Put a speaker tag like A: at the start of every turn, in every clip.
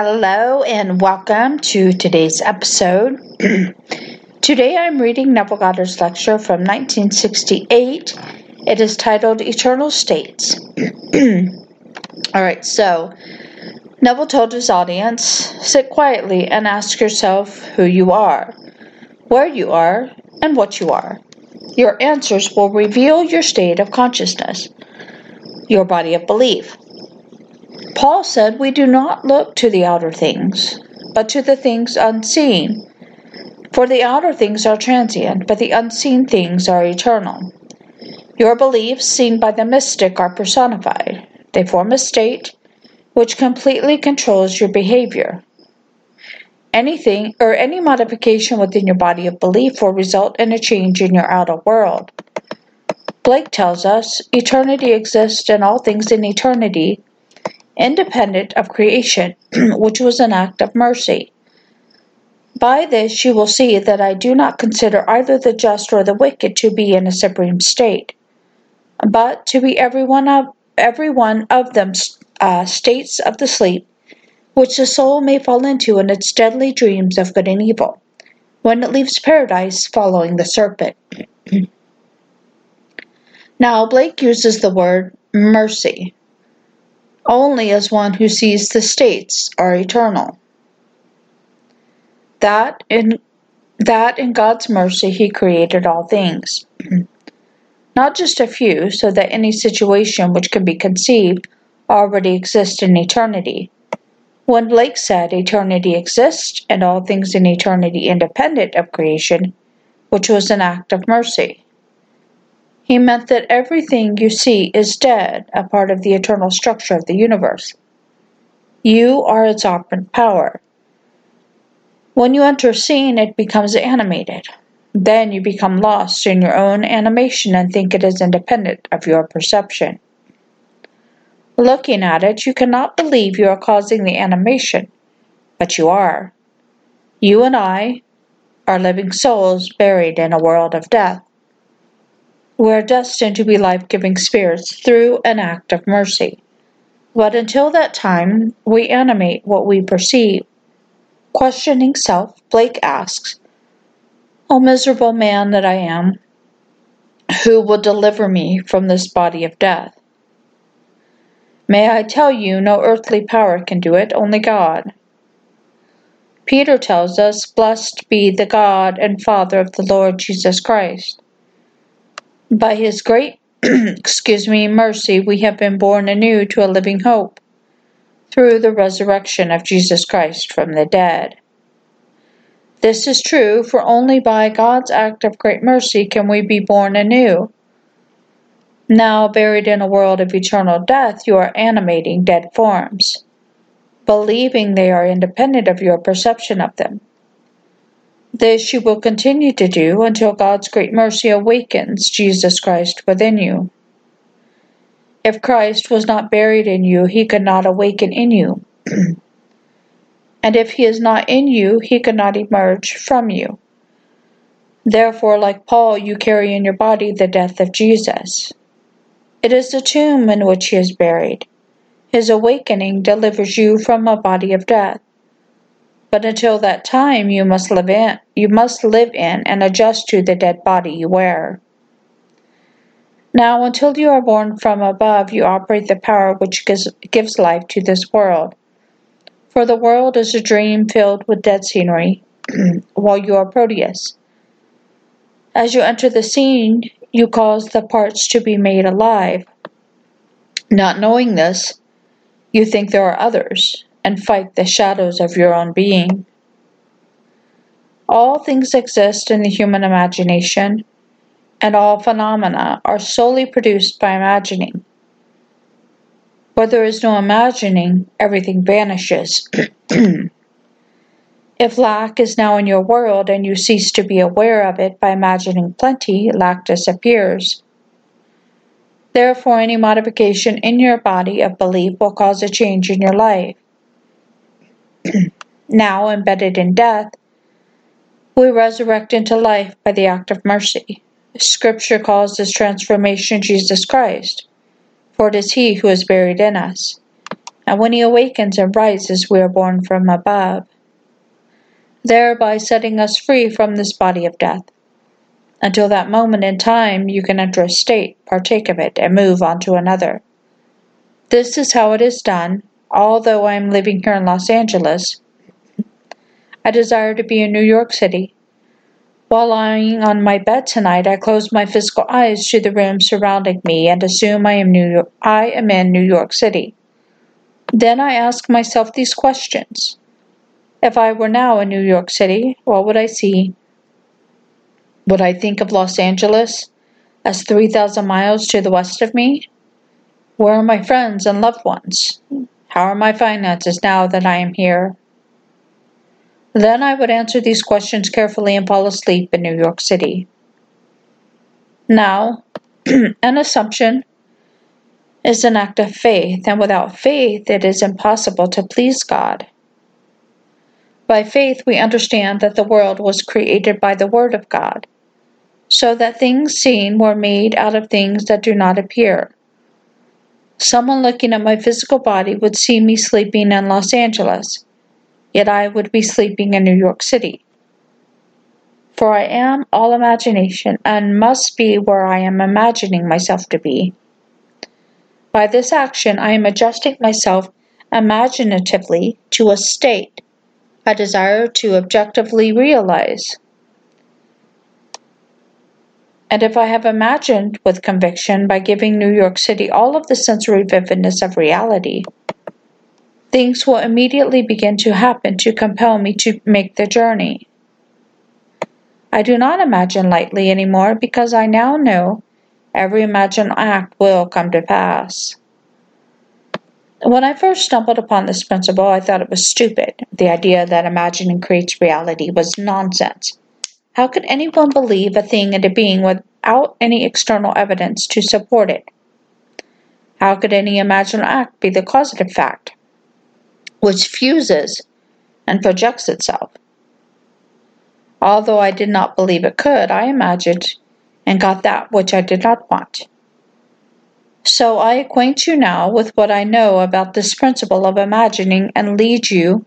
A: Hello and welcome to today's episode. Today I'm reading Neville Goddard's lecture from 1968. It is titled Eternal States. All right, so Neville told his audience sit quietly and ask yourself who you are, where you are, and what you are. Your answers will reveal your state of consciousness, your body of belief. Paul said, We do not look to the outer things, but to the things unseen. For the outer things are transient, but the unseen things are eternal. Your beliefs, seen by the mystic, are personified. They form a state which completely controls your behavior. Anything or any modification within your body of belief will result in a change in your outer world. Blake tells us eternity exists and all things in eternity independent of creation, which was an act of mercy. By this you will see that I do not consider either the just or the wicked to be in a supreme state, but to be every one of every one of them uh, states of the sleep which the soul may fall into in its deadly dreams of good and evil, when it leaves paradise following the serpent. now Blake uses the word mercy only as one who sees the states are eternal. That in that in God's mercy he created all things. Not just a few, so that any situation which can be conceived already exists in eternity. When Blake said eternity exists and all things in eternity independent of creation, which was an act of mercy. He meant that everything you see is dead, a part of the eternal structure of the universe. You are its operant power. When you enter seeing, it becomes animated. Then you become lost in your own animation and think it is independent of your perception. Looking at it, you cannot believe you are causing the animation, but you are. You and I are living souls buried in a world of death. We are destined to be life giving spirits through an act of mercy. But until that time, we animate what we perceive. Questioning self, Blake asks, O miserable man that I am, who will deliver me from this body of death? May I tell you, no earthly power can do it, only God. Peter tells us, Blessed be the God and Father of the Lord Jesus Christ by his great excuse me, mercy, we have been born anew to a living hope through the resurrection of Jesus Christ from the dead. This is true, for only by God's act of great mercy can we be born anew. Now, buried in a world of eternal death, you are animating dead forms, believing they are independent of your perception of them. This you will continue to do until God's great mercy awakens Jesus Christ within you. If Christ was not buried in you, he could not awaken in you. and if he is not in you, he could not emerge from you. Therefore, like Paul, you carry in your body the death of Jesus. It is the tomb in which he is buried. His awakening delivers you from a body of death. But until that time you must live in you must live in and adjust to the dead body you wear. Now until you are born from above you operate the power which gives, gives life to this world. For the world is a dream filled with dead scenery, while you are Proteus. As you enter the scene, you cause the parts to be made alive. Not knowing this, you think there are others, and fight the shadows of your own being. All things exist in the human imagination, and all phenomena are solely produced by imagining. Where there is no imagining, everything vanishes. if lack is now in your world and you cease to be aware of it by imagining plenty, lack disappears. Therefore, any modification in your body of belief will cause a change in your life. Now embedded in death, we resurrect into life by the act of mercy. Scripture calls this transformation Jesus Christ, for it is He who is buried in us, and when he awakens and rises, we are born from above, thereby setting us free from this body of death. Until that moment in time, you can enter a state, partake of it, and move on to another. This is how it is done, although I am living here in Los Angeles. I desire to be in New York City. While lying on my bed tonight, I close my physical eyes to the room surrounding me and assume I am, New York, I am in New York City. Then I ask myself these questions. If I were now in New York City, what would I see? Would I think of Los Angeles as 3,000 miles to the west of me? Where are my friends and loved ones? How are my finances now that I am here? Then I would answer these questions carefully and fall asleep in New York City. Now, an assumption is an act of faith, and without faith it is impossible to please God. By faith, we understand that the world was created by the Word of God, so that things seen were made out of things that do not appear. Someone looking at my physical body would see me sleeping in Los Angeles, yet I would be sleeping in New York City. For I am all imagination and must be where I am imagining myself to be. By this action, I am adjusting myself imaginatively to a state I desire to objectively realize. And if I have imagined with conviction by giving New York City all of the sensory vividness of reality, things will immediately begin to happen to compel me to make the journey. I do not imagine lightly anymore because I now know every imagined act will come to pass. When I first stumbled upon this principle, I thought it was stupid. The idea that imagining creates reality was nonsense. How could anyone believe a thing into being without any external evidence to support it? How could any imagined act be the causative fact, which fuses and projects itself? Although I did not believe it could, I imagined and got that which I did not want. So I acquaint you now with what I know about this principle of imagining and lead you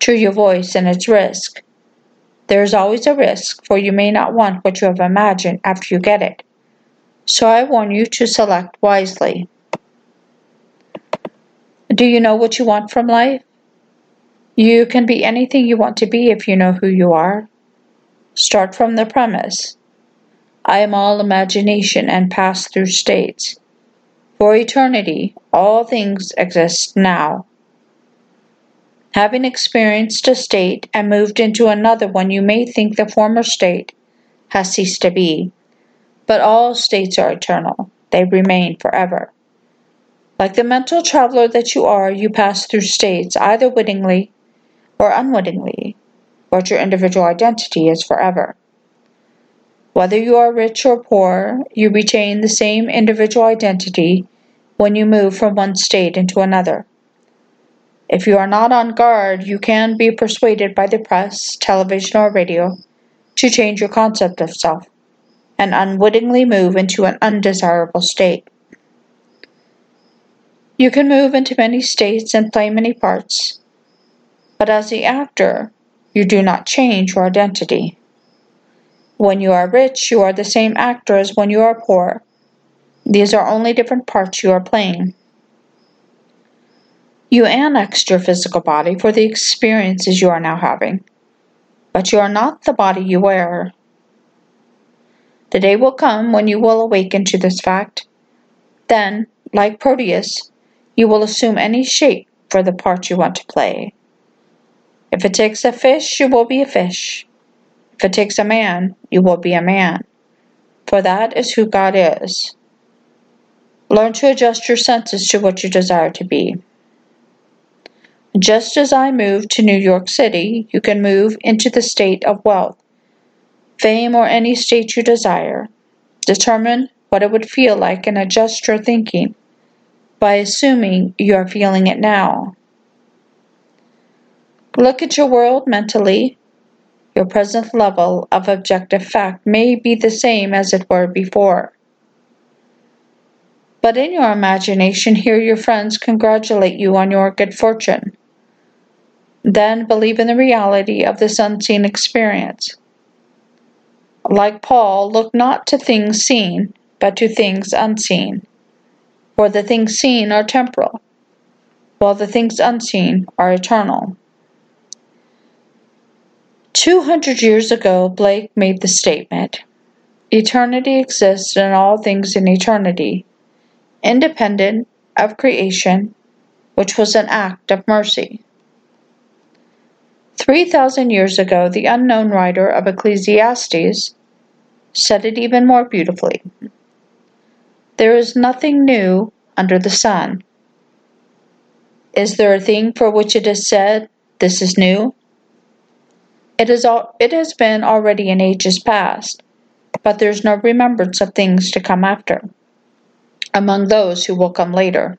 A: to your voice and its risk. There is always a risk, for you may not want what you have imagined after you get it. So I warn you to select wisely. Do you know what you want from life? You can be anything you want to be if you know who you are. Start from the premise I am all imagination and pass through states. For eternity, all things exist now. Having experienced a state and moved into another one, you may think the former state has ceased to be. But all states are eternal, they remain forever. Like the mental traveler that you are, you pass through states either wittingly or unwittingly, but your individual identity is forever. Whether you are rich or poor, you retain the same individual identity when you move from one state into another. If you are not on guard, you can be persuaded by the press, television, or radio to change your concept of self and unwittingly move into an undesirable state. You can move into many states and play many parts, but as the actor, you do not change your identity. When you are rich, you are the same actor as when you are poor. These are only different parts you are playing. You annexed your physical body for the experiences you are now having, but you are not the body you wear. The day will come when you will awaken to this fact. Then, like Proteus, you will assume any shape for the part you want to play. If it takes a fish, you will be a fish. If it takes a man, you will be a man, for that is who God is. Learn to adjust your senses to what you desire to be. Just as I moved to New York City, you can move into the state of wealth, fame, or any state you desire. Determine what it would feel like and adjust your thinking by assuming you are feeling it now. Look at your world mentally your present level of objective fact may be the same as it were before. But in your imagination, hear your friends congratulate you on your good fortune. Then believe in the reality of this unseen experience. Like Paul, look not to things seen, but to things unseen. For the things seen are temporal, while the things unseen are eternal. Two hundred years ago, Blake made the statement Eternity exists in all things in eternity, independent of creation, which was an act of mercy. Three thousand years ago, the unknown writer of Ecclesiastes said it even more beautifully. There is nothing new under the sun. Is there a thing for which it is said, This is new? It, is all, it has been already in ages past, but there is no remembrance of things to come after, among those who will come later.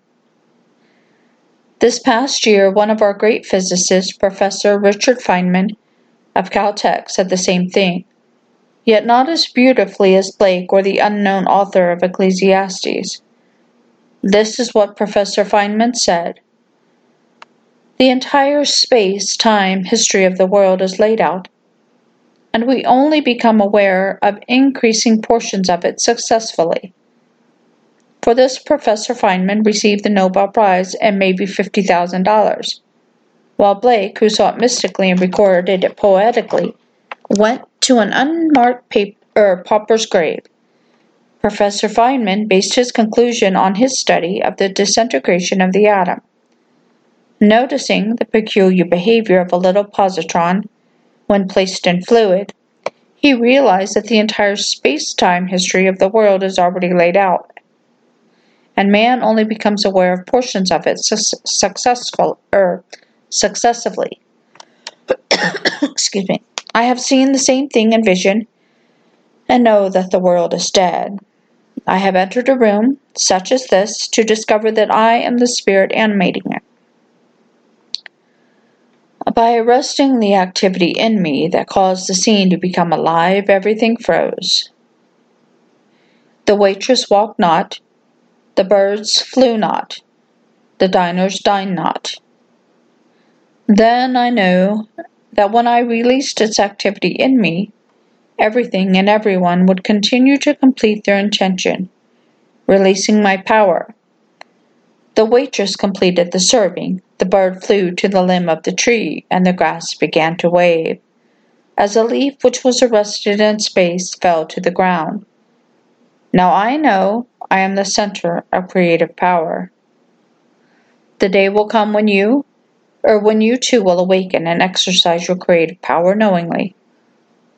A: This past year, one of our great physicists, Professor Richard Feynman of Caltech, said the same thing, yet not as beautifully as Blake or the unknown author of Ecclesiastes. This is what Professor Feynman said. The entire space time history of the world is laid out, and we only become aware of increasing portions of it successfully. For this, Professor Feynman received the Nobel Prize and maybe $50,000, while Blake, who saw it mystically and recorded it poetically, went to an unmarked paper, er, pauper's grave. Professor Feynman based his conclusion on his study of the disintegration of the atom. Noticing the peculiar behavior of a little positron when placed in fluid, he realized that the entire space time history of the world is already laid out and man only becomes aware of portions of it su- successful er, successively. Excuse me. I have seen the same thing in vision and know that the world is dead. I have entered a room such as this to discover that I am the spirit animating it. By arresting the activity in me that caused the scene to become alive, everything froze. The waitress walked not, the birds flew not, the diners dined not. Then I knew that when I released its activity in me, everything and everyone would continue to complete their intention, releasing my power. The waitress completed the serving, the bird flew to the limb of the tree, and the grass began to wave, as a leaf which was arrested in space fell to the ground. Now I know I am the center of creative power. The day will come when you, or when you too will awaken and exercise your creative power knowingly.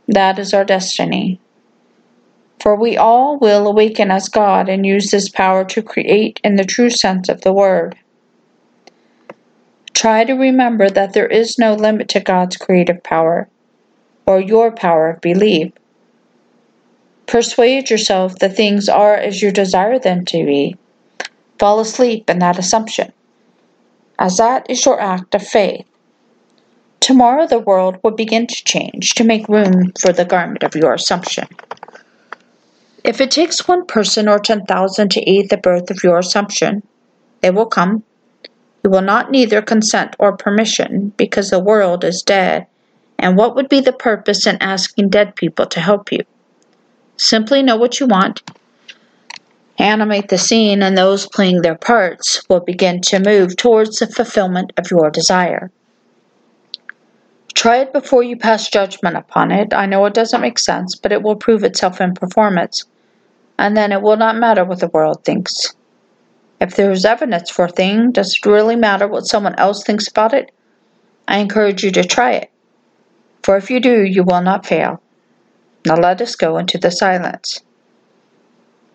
A: That is our destiny. For we all will awaken as God and use this power to create in the true sense of the word. Try to remember that there is no limit to God's creative power or your power of belief. Persuade yourself that things are as you desire them to be. Fall asleep in that assumption, as that is your act of faith. Tomorrow the world will begin to change to make room for the garment of your assumption. If it takes one person or 10,000 to aid the birth of your assumption, they will come. You will not need their consent or permission because the world is dead, and what would be the purpose in asking dead people to help you? Simply know what you want, animate the scene, and those playing their parts will begin to move towards the fulfillment of your desire. Try it before you pass judgment upon it. I know it doesn't make sense, but it will prove itself in performance, and then it will not matter what the world thinks. If there is evidence for a thing, does it really matter what someone else thinks about it? I encourage you to try it, for if you do, you will not fail. Now let us go into the silence.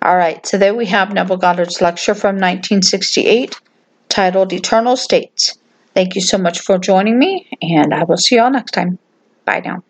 A: All right, so there we have Neville Goddard's lecture from 1968 titled Eternal States. Thank you so much for joining me, and I will see you all next time. Bye now.